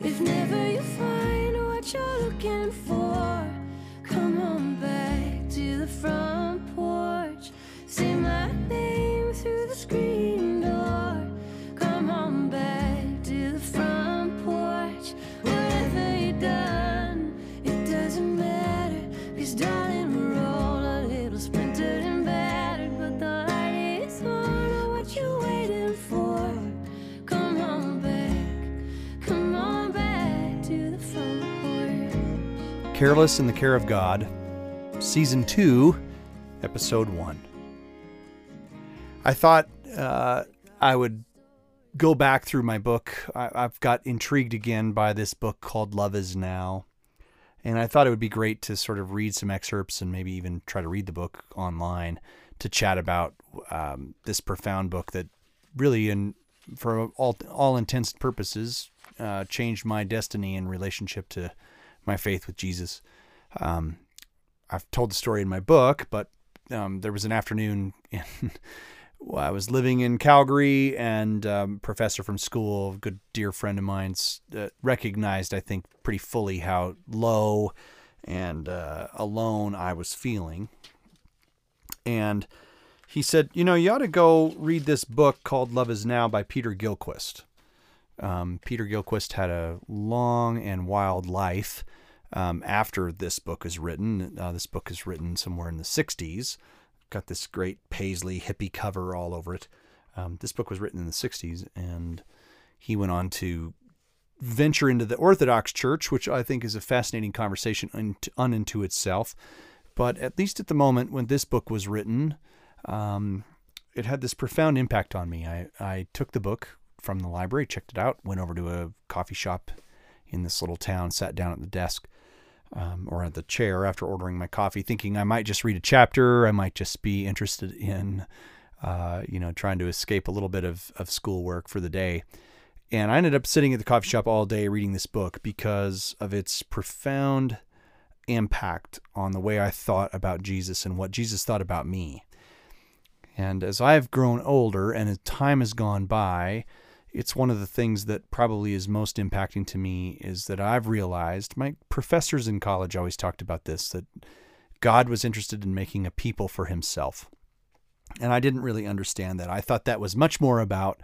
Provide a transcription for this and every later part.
If never you find what you're looking for, come on back to the front Careless in the Care of God, Season 2, Episode 1. I thought uh, I would go back through my book. I, I've got intrigued again by this book called Love Is Now. And I thought it would be great to sort of read some excerpts and maybe even try to read the book online to chat about um, this profound book that really, in for all all intents and purposes, uh, changed my destiny in relationship to my faith with Jesus. Um, I've told the story in my book, but um, there was an afternoon in, well, I was living in Calgary, and um, professor from school, a good dear friend of mine, uh, recognized, I think, pretty fully how low and uh, alone I was feeling. And he said, You know, you ought to go read this book called Love Is Now by Peter Gillquist. Um, Peter Gillquist had a long and wild life um, after this book is written. Uh, this book is written somewhere in the 60s. Got this great paisley hippie cover all over it. Um, this book was written in the 60s, and he went on to venture into the Orthodox Church, which I think is a fascinating conversation unto, unto itself. But at least at the moment when this book was written, um, it had this profound impact on me. I, I took the book from the library, checked it out, went over to a coffee shop in this little town, sat down at the desk um, or at the chair after ordering my coffee, thinking I might just read a chapter, I might just be interested in, uh, you know, trying to escape a little bit of, of schoolwork for the day. And I ended up sitting at the coffee shop all day reading this book because of its profound impact on the way I thought about Jesus and what Jesus thought about me. And as I've grown older and as time has gone by, it's one of the things that probably is most impacting to me is that I've realized my professors in college always talked about this that God was interested in making a people for himself. And I didn't really understand that. I thought that was much more about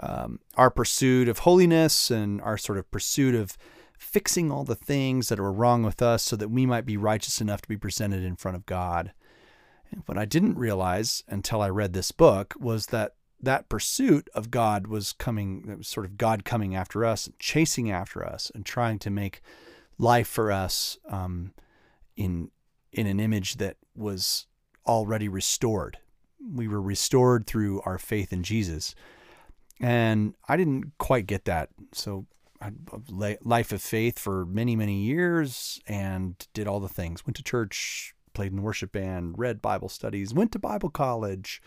um, our pursuit of holiness and our sort of pursuit of fixing all the things that are wrong with us so that we might be righteous enough to be presented in front of God. What I didn't realize until I read this book was that that pursuit of God was coming, it was sort of God coming after us, chasing after us, and trying to make life for us um, in in an image that was already restored. We were restored through our faith in Jesus, and I didn't quite get that. So, I life of faith for many many years, and did all the things. Went to church, played in the worship band, read Bible studies, went to Bible college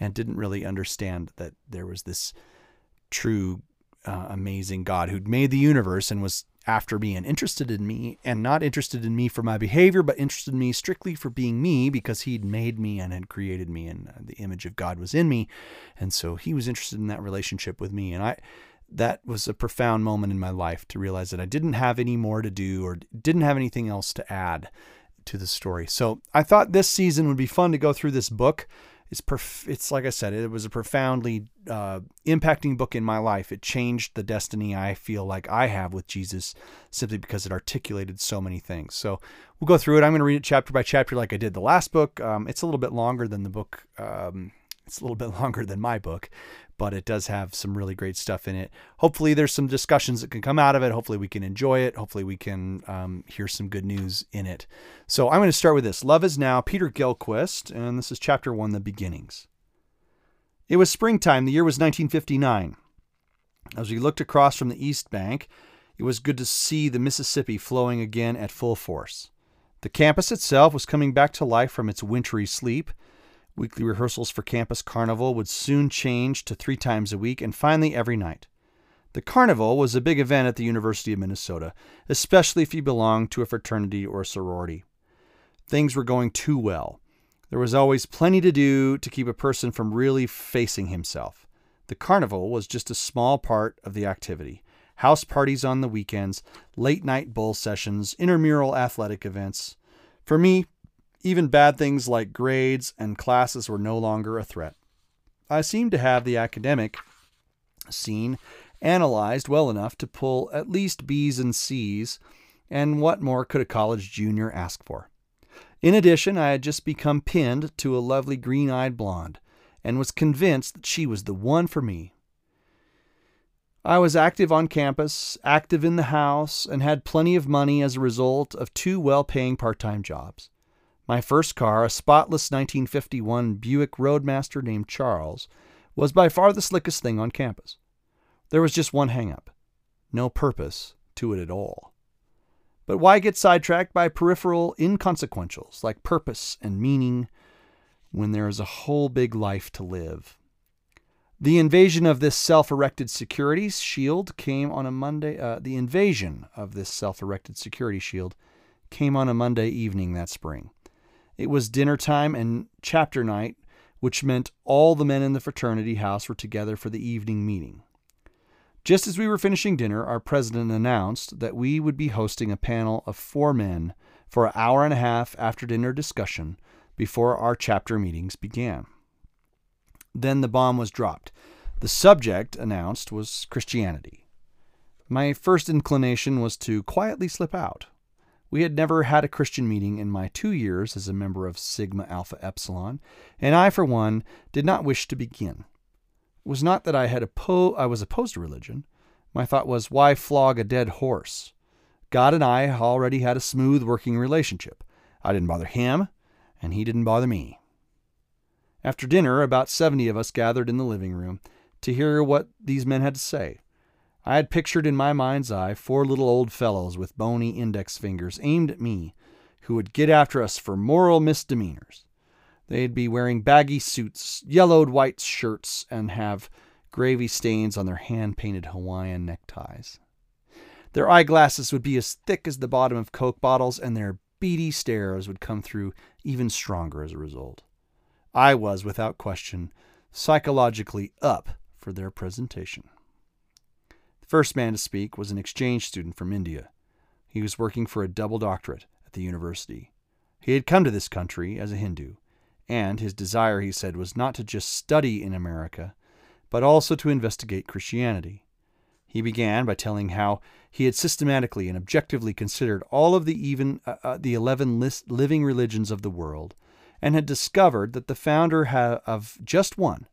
and didn't really understand that there was this true, uh, amazing God who'd made the universe and was after me and interested in me and not interested in me for my behavior, but interested in me strictly for being me because he'd made me and had created me and uh, the image of God was in me. And so he was interested in that relationship with me. And I, that was a profound moment in my life to realize that I didn't have any more to do or didn't have anything else to add to the story. So I thought this season would be fun to go through this book it's perf- it's like I said, it was a profoundly uh, impacting book in my life. It changed the destiny I feel like I have with Jesus simply because it articulated so many things. So we'll go through it. I'm going to read it chapter by chapter like I did the last book. Um, it's a little bit longer than the book. Um, it's a little bit longer than my book, but it does have some really great stuff in it. Hopefully, there's some discussions that can come out of it. Hopefully, we can enjoy it. Hopefully, we can um, hear some good news in it. So, I'm going to start with this Love is Now, Peter Gillquist, and this is chapter one, The Beginnings. It was springtime. The year was 1959. As we looked across from the East Bank, it was good to see the Mississippi flowing again at full force. The campus itself was coming back to life from its wintry sleep. Weekly rehearsals for Campus Carnival would soon change to three times a week and finally every night. The carnival was a big event at the University of Minnesota, especially if you belonged to a fraternity or a sorority. Things were going too well. There was always plenty to do to keep a person from really facing himself. The carnival was just a small part of the activity. house parties on the weekends, late night bull sessions, intramural athletic events. For me, even bad things like grades and classes were no longer a threat. I seemed to have the academic scene analyzed well enough to pull at least B's and C's, and what more could a college junior ask for? In addition, I had just become pinned to a lovely green eyed blonde and was convinced that she was the one for me. I was active on campus, active in the house, and had plenty of money as a result of two well paying part time jobs. My first car, a spotless 1951 Buick Roadmaster named Charles, was by far the slickest thing on campus. There was just one hang-up no purpose to it at all. But why get sidetracked by peripheral inconsequentials like purpose and meaning when there is a whole big life to live? The invasion of this self-erected security shield came on a Monday. Uh, the invasion of this self-erected security shield came on a Monday evening that spring. It was dinner time and chapter night, which meant all the men in the fraternity house were together for the evening meeting. Just as we were finishing dinner, our president announced that we would be hosting a panel of four men for an hour and a half after dinner discussion before our chapter meetings began. Then the bomb was dropped. The subject announced was Christianity. My first inclination was to quietly slip out. We had never had a Christian meeting in my two years as a member of Sigma Alpha Epsilon, and I, for one, did not wish to begin. It was not that I had oppo- I was opposed to religion. My thought was, why flog a dead horse? God and I already had a smooth working relationship. I didn't bother him, and he didn't bother me. After dinner, about 70 of us gathered in the living room to hear what these men had to say. I had pictured in my mind's eye four little old fellows with bony index fingers aimed at me who would get after us for moral misdemeanors. They'd be wearing baggy suits, yellowed white shirts, and have gravy stains on their hand painted Hawaiian neckties. Their eyeglasses would be as thick as the bottom of Coke bottles, and their beady stares would come through even stronger as a result. I was, without question, psychologically up for their presentation. First man to speak was an exchange student from India. He was working for a double doctorate at the university. He had come to this country as a Hindu, and his desire, he said, was not to just study in America, but also to investigate Christianity. He began by telling how he had systematically and objectively considered all of the even uh, uh, the 11 list, living religions of the world and had discovered that the founder ha- of just one,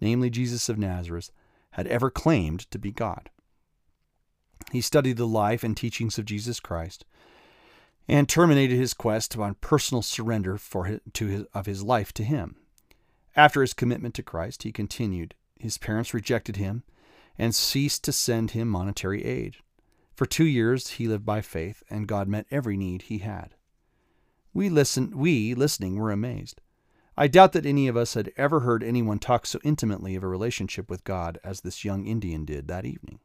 namely Jesus of Nazareth, had ever claimed to be God. He studied the life and teachings of Jesus Christ and terminated his quest on personal surrender for his, to his, of his life to him. After his commitment to Christ, he continued. His parents rejected him and ceased to send him monetary aid. For two years he lived by faith, and God met every need he had. We listened, we listening were amazed. I doubt that any of us had ever heard anyone talk so intimately of a relationship with God as this young Indian did that evening.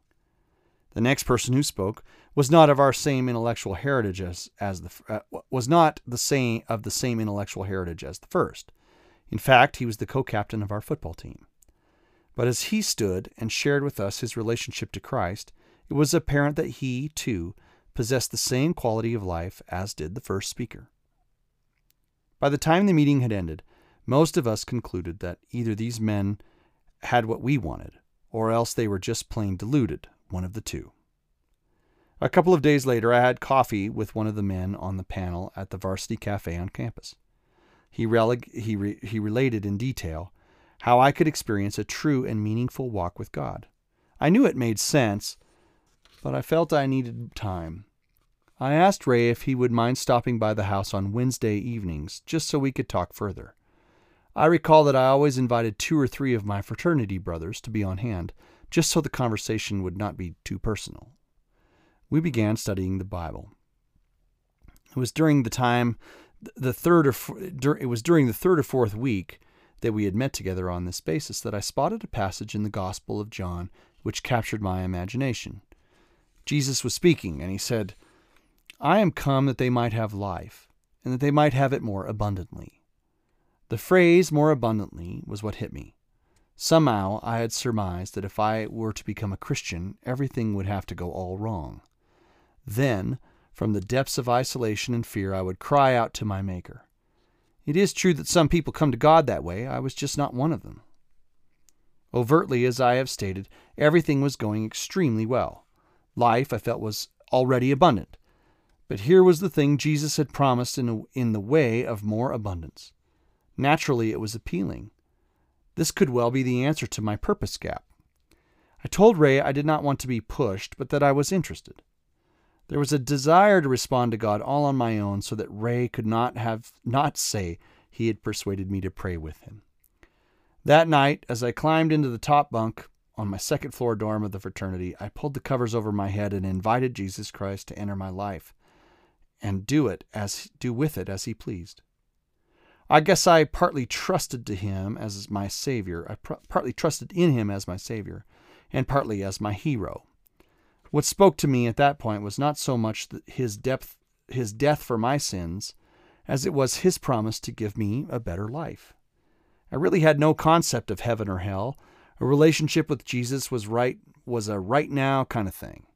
The next person who spoke was not of our same intellectual heritage as, as the uh, was not the same of the same intellectual heritage as the first. In fact, he was the co-captain of our football team. But as he stood and shared with us his relationship to Christ, it was apparent that he, too, possessed the same quality of life as did the first speaker. By the time the meeting had ended, most of us concluded that either these men had what we wanted, or else they were just plain deluded one of the two. A couple of days later, I had coffee with one of the men on the panel at the Varsity Cafe on campus. He, rele- he, re- he related in detail how I could experience a true and meaningful walk with God. I knew it made sense, but I felt I needed time. I asked Ray if he would mind stopping by the house on Wednesday evenings just so we could talk further. I recall that I always invited two or three of my fraternity brothers to be on hand, just so the conversation would not be too personal. We began studying the Bible. It was during the time, the third or it was during the third or fourth week that we had met together on this basis that I spotted a passage in the Gospel of John which captured my imagination. Jesus was speaking, and he said, I am come that they might have life, and that they might have it more abundantly. The phrase more abundantly was what hit me. Somehow I had surmised that if I were to become a Christian, everything would have to go all wrong. Then, from the depths of isolation and fear, I would cry out to my Maker. It is true that some people come to God that way. I was just not one of them. Overtly, as I have stated, everything was going extremely well. Life, I felt, was already abundant. But here was the thing Jesus had promised in, a, in the way of more abundance. Naturally, it was appealing. This could well be the answer to my purpose gap. I told Ray I did not want to be pushed, but that I was interested. There was a desire to respond to God all on my own so that Ray could not have not say he had persuaded me to pray with him. That night, as I climbed into the top bunk on my second floor dorm of the fraternity, I pulled the covers over my head and invited Jesus Christ to enter my life and do it as do with it as he pleased. I guess I partly trusted to him as my savior. I pr- partly trusted in him as my savior, and partly as my hero. What spoke to me at that point was not so much his depth, his death for my sins, as it was his promise to give me a better life. I really had no concept of heaven or hell. A relationship with Jesus was right was a right now kind of thing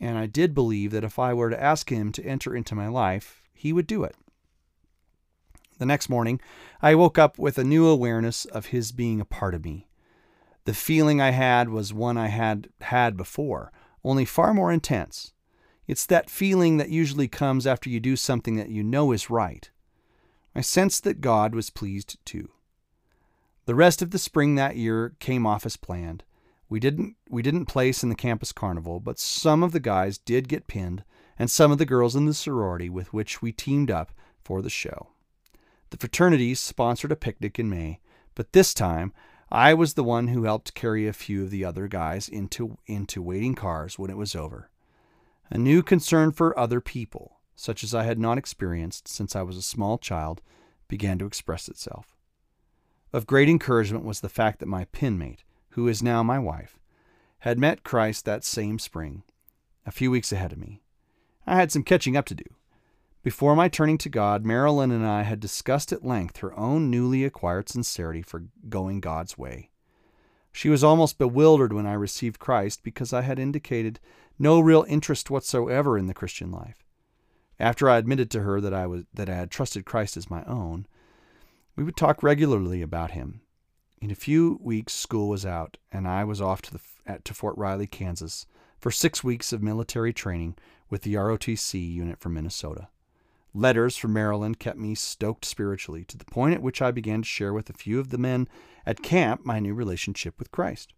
and I did believe that if I were to ask him to enter into my life, he would do it. The next morning, I woke up with a new awareness of his being a part of me. The feeling I had was one I had had before, only far more intense. It's that feeling that usually comes after you do something that you know is right. I sensed that God was pleased too. The rest of the spring that year came off as planned. We didn't we didn't place in the campus carnival, but some of the guys did get pinned, and some of the girls in the sorority with which we teamed up for the show. The fraternities sponsored a picnic in May, but this time I was the one who helped carry a few of the other guys into into waiting cars when it was over. A new concern for other people, such as I had not experienced since I was a small child, began to express itself. Of great encouragement was the fact that my pinmate, who is now my wife, had met Christ that same spring, a few weeks ahead of me. I had some catching up to do. Before my turning to God, Marilyn and I had discussed at length her own newly acquired sincerity for going God's way. She was almost bewildered when I received Christ because I had indicated no real interest whatsoever in the Christian life. After I admitted to her that I was that I had trusted Christ as my own, we would talk regularly about him, in a few weeks, school was out, and I was off to, the, at, to Fort Riley, Kansas, for six weeks of military training with the ROTC unit from Minnesota. Letters from Marilyn kept me stoked spiritually to the point at which I began to share with a few of the men at camp my new relationship with Christ.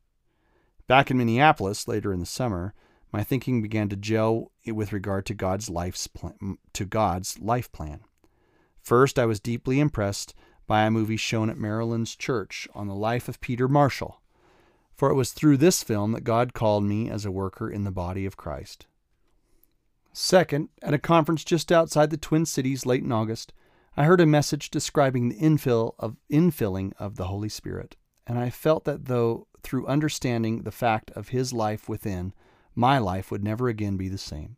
Back in Minneapolis later in the summer, my thinking began to gel with regard to God's life's to God's life plan. First, I was deeply impressed by a movie shown at Marilyn's church on the life of Peter Marshall, for it was through this film that God called me as a worker in the body of Christ. Second, at a conference just outside the Twin Cities late in August, I heard a message describing the infill of infilling of the Holy Spirit, and I felt that though through understanding the fact of his life within, my life would never again be the same.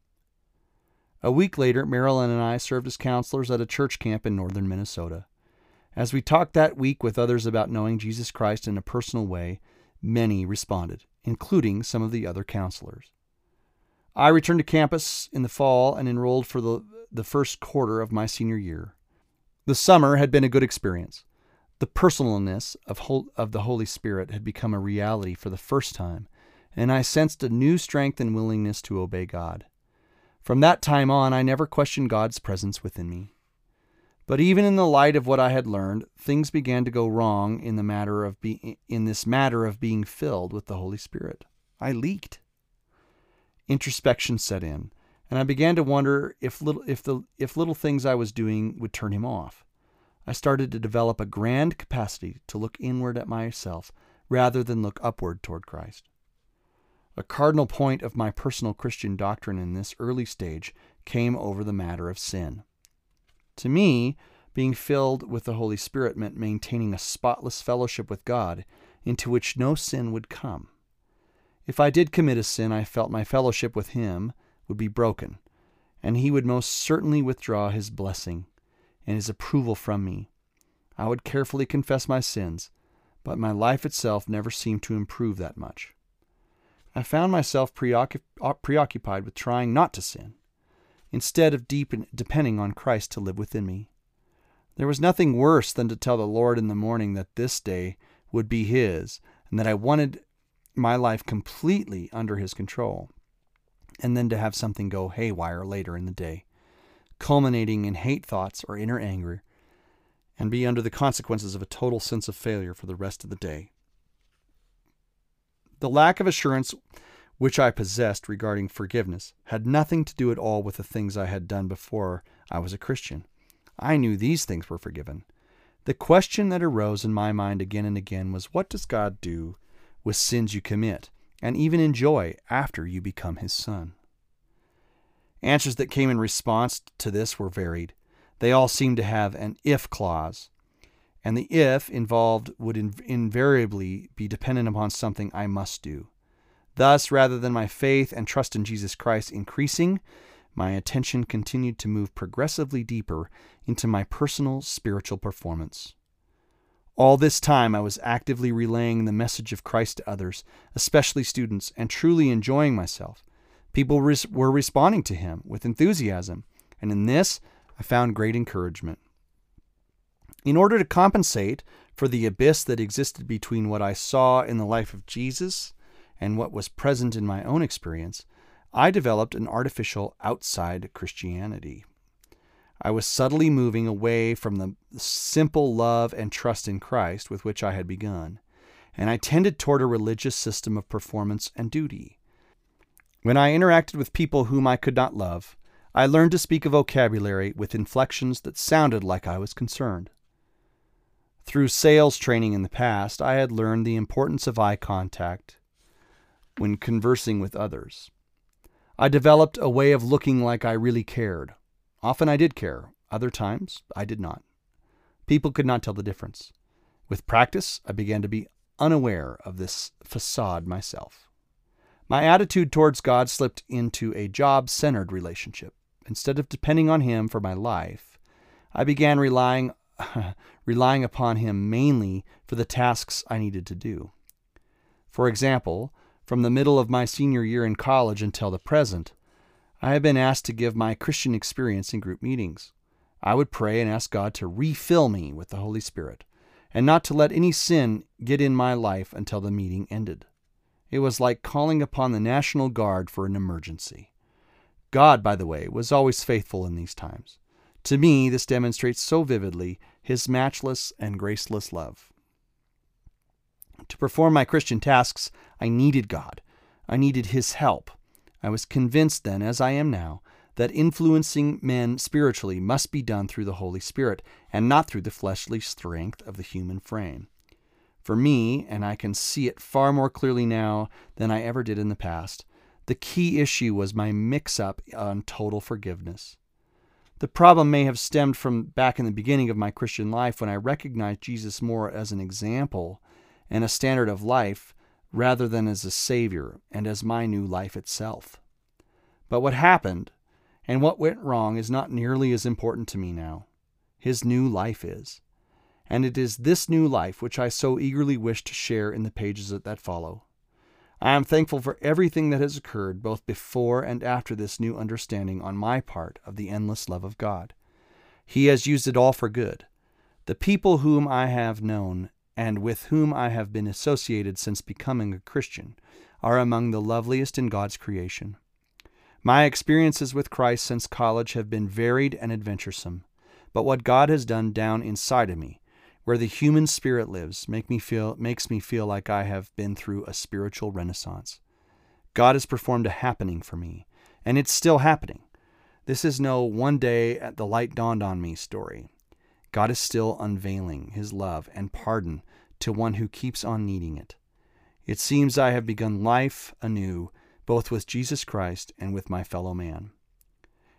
A week later, Marilyn and I served as counselors at a church camp in northern Minnesota. As we talked that week with others about knowing Jesus Christ in a personal way, many responded, including some of the other counselors. I returned to campus in the fall and enrolled for the, the first quarter of my senior year. The summer had been a good experience. The personalness of, of the Holy Spirit had become a reality for the first time, and I sensed a new strength and willingness to obey God. From that time on, I never questioned God's presence within me. But even in the light of what I had learned, things began to go wrong in the matter of be, in this matter of being filled with the Holy Spirit. I leaked. Introspection set in, and I began to wonder if little if the if little things I was doing would turn him off. I started to develop a grand capacity to look inward at myself rather than look upward toward Christ. A cardinal point of my personal Christian doctrine in this early stage came over the matter of sin. To me, being filled with the Holy Spirit meant maintaining a spotless fellowship with God into which no sin would come. If I did commit a sin, I felt my fellowship with Him would be broken, and He would most certainly withdraw His blessing and His approval from me. I would carefully confess my sins, but my life itself never seemed to improve that much. I found myself uh, preoccupied with trying not to sin, instead of deep depending on Christ to live within me. There was nothing worse than to tell the Lord in the morning that this day would be His and that I wanted my life completely under His control, and then to have something go haywire later in the day, culminating in hate thoughts or inner anger, and be under the consequences of a total sense of failure for the rest of the day. The lack of assurance which I possessed regarding forgiveness had nothing to do at all with the things I had done before I was a Christian. I knew these things were forgiven. The question that arose in my mind again and again was what does God do with sins you commit and even enjoy after you become his son? Answers that came in response to this were varied. They all seemed to have an if clause and the if involved would inv- invariably be dependent upon something I must do. Thus, rather than my faith and trust in Jesus Christ increasing, my attention continued to move progressively deeper into my personal spiritual performance. All this time, I was actively relaying the message of Christ to others, especially students, and truly enjoying myself. People res- were responding to him with enthusiasm, and in this, I found great encouragement. In order to compensate for the abyss that existed between what I saw in the life of Jesus and what was present in my own experience, I developed an artificial outside Christianity. I was subtly moving away from the simple love and trust in Christ with which I had begun, and I tended toward a religious system of performance and duty. When I interacted with people whom I could not love, I learned to speak a vocabulary with inflections that sounded like I was concerned. Through sales training in the past, I had learned the importance of eye contact when conversing with others. I developed a way of looking like I really cared. Often I did care, other times I did not. People could not tell the difference. With practice, I began to be unaware of this facade myself. My attitude towards God slipped into a job centered relationship. Instead of depending on Him for my life, I began relying relying upon him mainly for the tasks I needed to do. For example, from the middle of my senior year in college until the present, I have been asked to give my Christian experience in group meetings. I would pray and ask God to refill me with the Holy Spirit and not to let any sin get in my life until the meeting ended. It was like calling upon the National Guard for an emergency. God, by the way, was always faithful in these times. To me, this demonstrates so vividly his matchless and graceless love. To perform my Christian tasks, I needed God. I needed his help. I was convinced then, as I am now, that influencing men spiritually must be done through the Holy Spirit and not through the fleshly strength of the human frame. For me, and I can see it far more clearly now than I ever did in the past, the key issue was my mix up on total forgiveness. The problem may have stemmed from back in the beginning of my Christian life when I recognized Jesus more as an example and a standard of life rather than as a Savior and as my new life itself. But what happened and what went wrong is not nearly as important to me now. His new life is. And it is this new life which I so eagerly wish to share in the pages that follow. I am thankful for everything that has occurred both before and after this new understanding on my part of the endless love of God. He has used it all for good. The people whom I have known and with whom I have been associated since becoming a Christian are among the loveliest in God's creation. My experiences with Christ since college have been varied and adventuresome, but what God has done down inside of me where the human spirit lives make me feel makes me feel like I have been through a spiritual renaissance. God has performed a happening for me, and it's still happening. This is no one day at the light dawned on me story. God is still unveiling his love and pardon to one who keeps on needing it. It seems I have begun life anew, both with Jesus Christ and with my fellow man.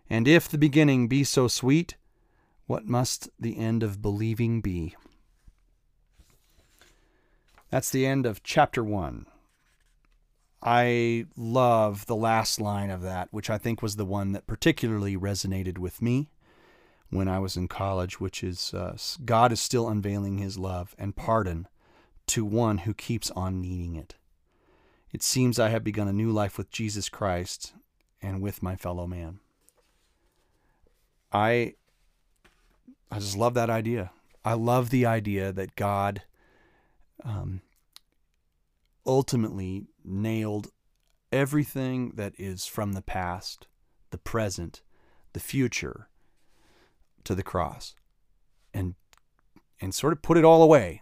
And if the beginning be so sweet, what must the end of believing be? That's the end of chapter one. I love the last line of that, which I think was the one that particularly resonated with me when I was in college, which is uh, God is still unveiling his love and pardon to one who keeps on needing it. It seems I have begun a new life with Jesus Christ and with my fellow man. I I just love that idea. I love the idea that God um, ultimately nailed everything that is from the past, the present, the future to the cross and and sort of put it all away.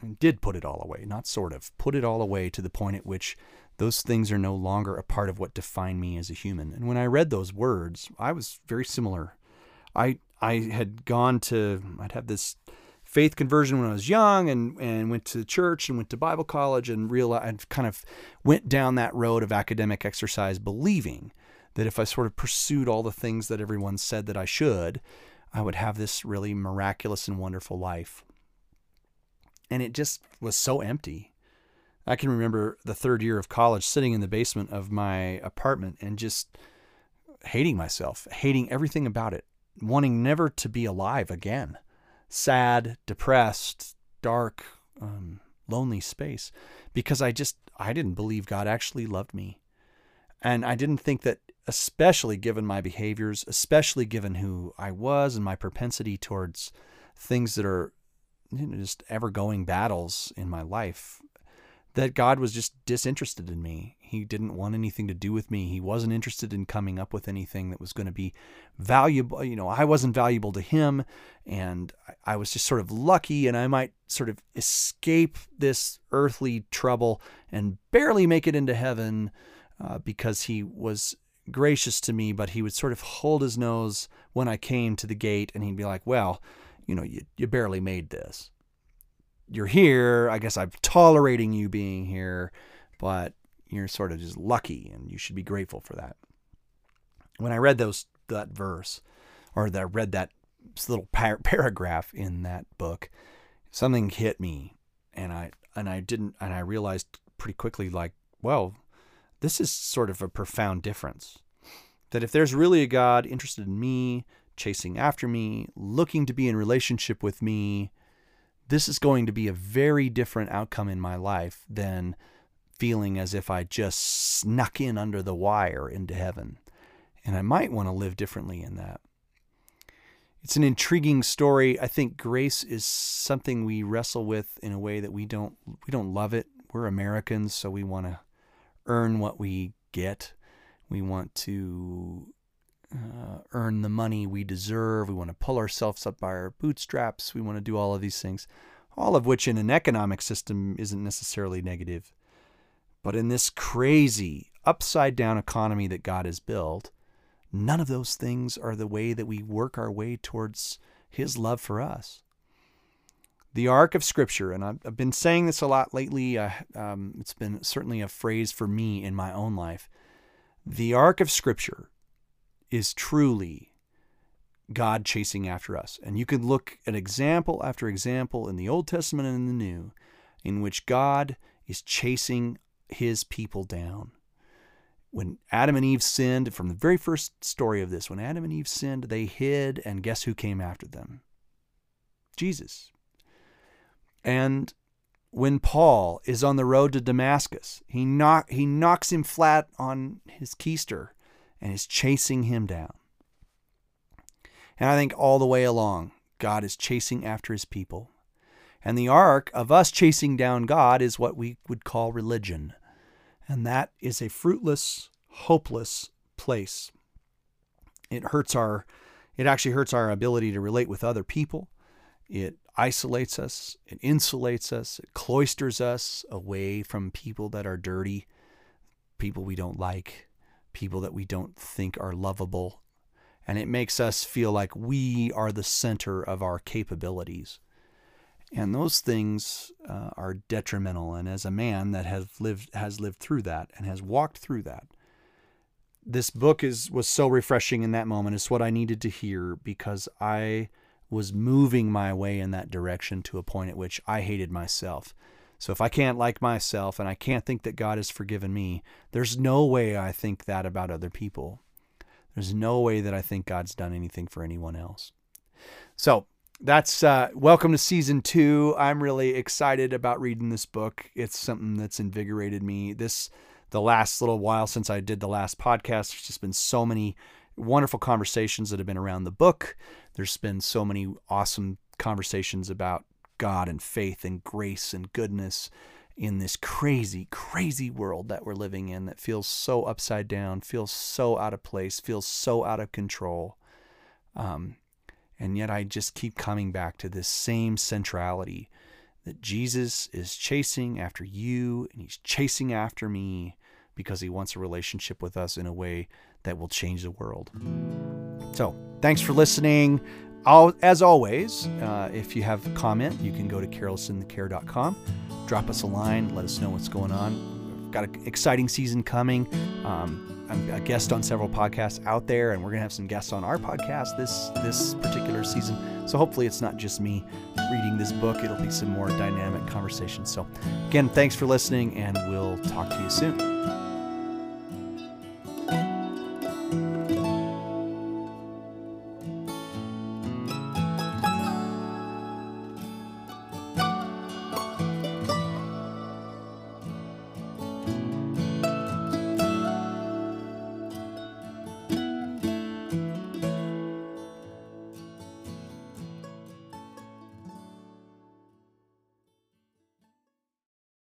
And did put it all away, not sort of, put it all away to the point at which those things are no longer a part of what define me as a human. And when I read those words, I was very similar. I I had gone to I'd have this faith conversion when I was young and, and went to church and went to Bible college and realized kind of went down that road of academic exercise believing that if I sort of pursued all the things that everyone said that I should, I would have this really miraculous and wonderful life. And it just was so empty. I can remember the third year of college sitting in the basement of my apartment and just hating myself, hating everything about it, wanting never to be alive again. Sad, depressed, dark, um, lonely space because I just I didn't believe God actually loved me. And I didn't think that especially given my behaviors, especially given who I was and my propensity towards things that are you know, just ever going battles in my life, that God was just disinterested in me. He didn't want anything to do with me. He wasn't interested in coming up with anything that was going to be valuable. You know, I wasn't valuable to him, and I was just sort of lucky, and I might sort of escape this earthly trouble and barely make it into heaven uh, because he was gracious to me, but he would sort of hold his nose when I came to the gate and he'd be like, Well, you know, you, you barely made this. You're here. I guess I'm tolerating you being here, but you're sort of just lucky and you should be grateful for that. When I read those that verse or that I read that little par- paragraph in that book, something hit me and I and I didn't and I realized pretty quickly like, well, this is sort of a profound difference. That if there's really a God interested in me, chasing after me, looking to be in relationship with me, this is going to be a very different outcome in my life than feeling as if I just snuck in under the wire into heaven. And I might want to live differently in that. It's an intriguing story. I think grace is something we wrestle with in a way that we don't we don't love it. We're Americans, so we want to earn what we get. We want to uh, earn the money we deserve. We want to pull ourselves up by our bootstraps. We want to do all of these things, all of which in an economic system isn't necessarily negative. But in this crazy, upside down economy that God has built, none of those things are the way that we work our way towards His love for us the arc of Scripture, and I've, been saying this a lot lately. Uh, um, it's been certainly a phrase for me in my own life. The arc of Scripture is truly God chasing after us. And you can look at example after example in the Old Testament and in the New in which God is chasing his people down. When Adam and Eve sinned, from the very first story of this, when Adam and Eve sinned, they hid, and guess who came after them? Jesus. And when Paul is on the road to Damascus, he knock he knocks him flat on his keister and is chasing him down. And I think all the way along, God is chasing after his people. And the arc of us chasing down God is what we would call religion. And that is a fruitless, hopeless place. It hurts our it actually hurts our ability to relate with other people. It isolates us, it insulates us, it cloisters us away from people that are dirty, people we don't like, people that we don't think are lovable. And it makes us feel like we are the center of our capabilities. And those things uh, are detrimental. And as a man that has lived has lived through that and has walked through that, this book is was so refreshing in that moment. It's what I needed to hear because I was moving my way in that direction to a point at which I hated myself. So if I can't like myself and I can't think that God has forgiven me, there's no way I think that about other people. There's no way that I think God's done anything for anyone else. So that's uh, welcome to season two. I'm really excited about reading this book. It's something that's invigorated me. This the last little while since I did the last podcast. There's just been so many wonderful conversations that have been around the book. There's been so many awesome conversations about God and faith and grace and goodness in this crazy, crazy world that we're living in that feels so upside down, feels so out of place, feels so out of control. Um, and yet I just keep coming back to this same centrality that Jesus is chasing after you and he's chasing after me because he wants a relationship with us in a way that will change the world. So, thanks for listening. As always, uh, if you have a comment, you can go to carolinthecare.com, drop us a line, let us know what's going on. We've got an exciting season coming. Um, I'm a guest on several podcasts out there, and we're gonna have some guests on our podcast this this particular season. So hopefully, it's not just me reading this book; it'll be some more dynamic conversations. So, again, thanks for listening, and we'll talk to you soon.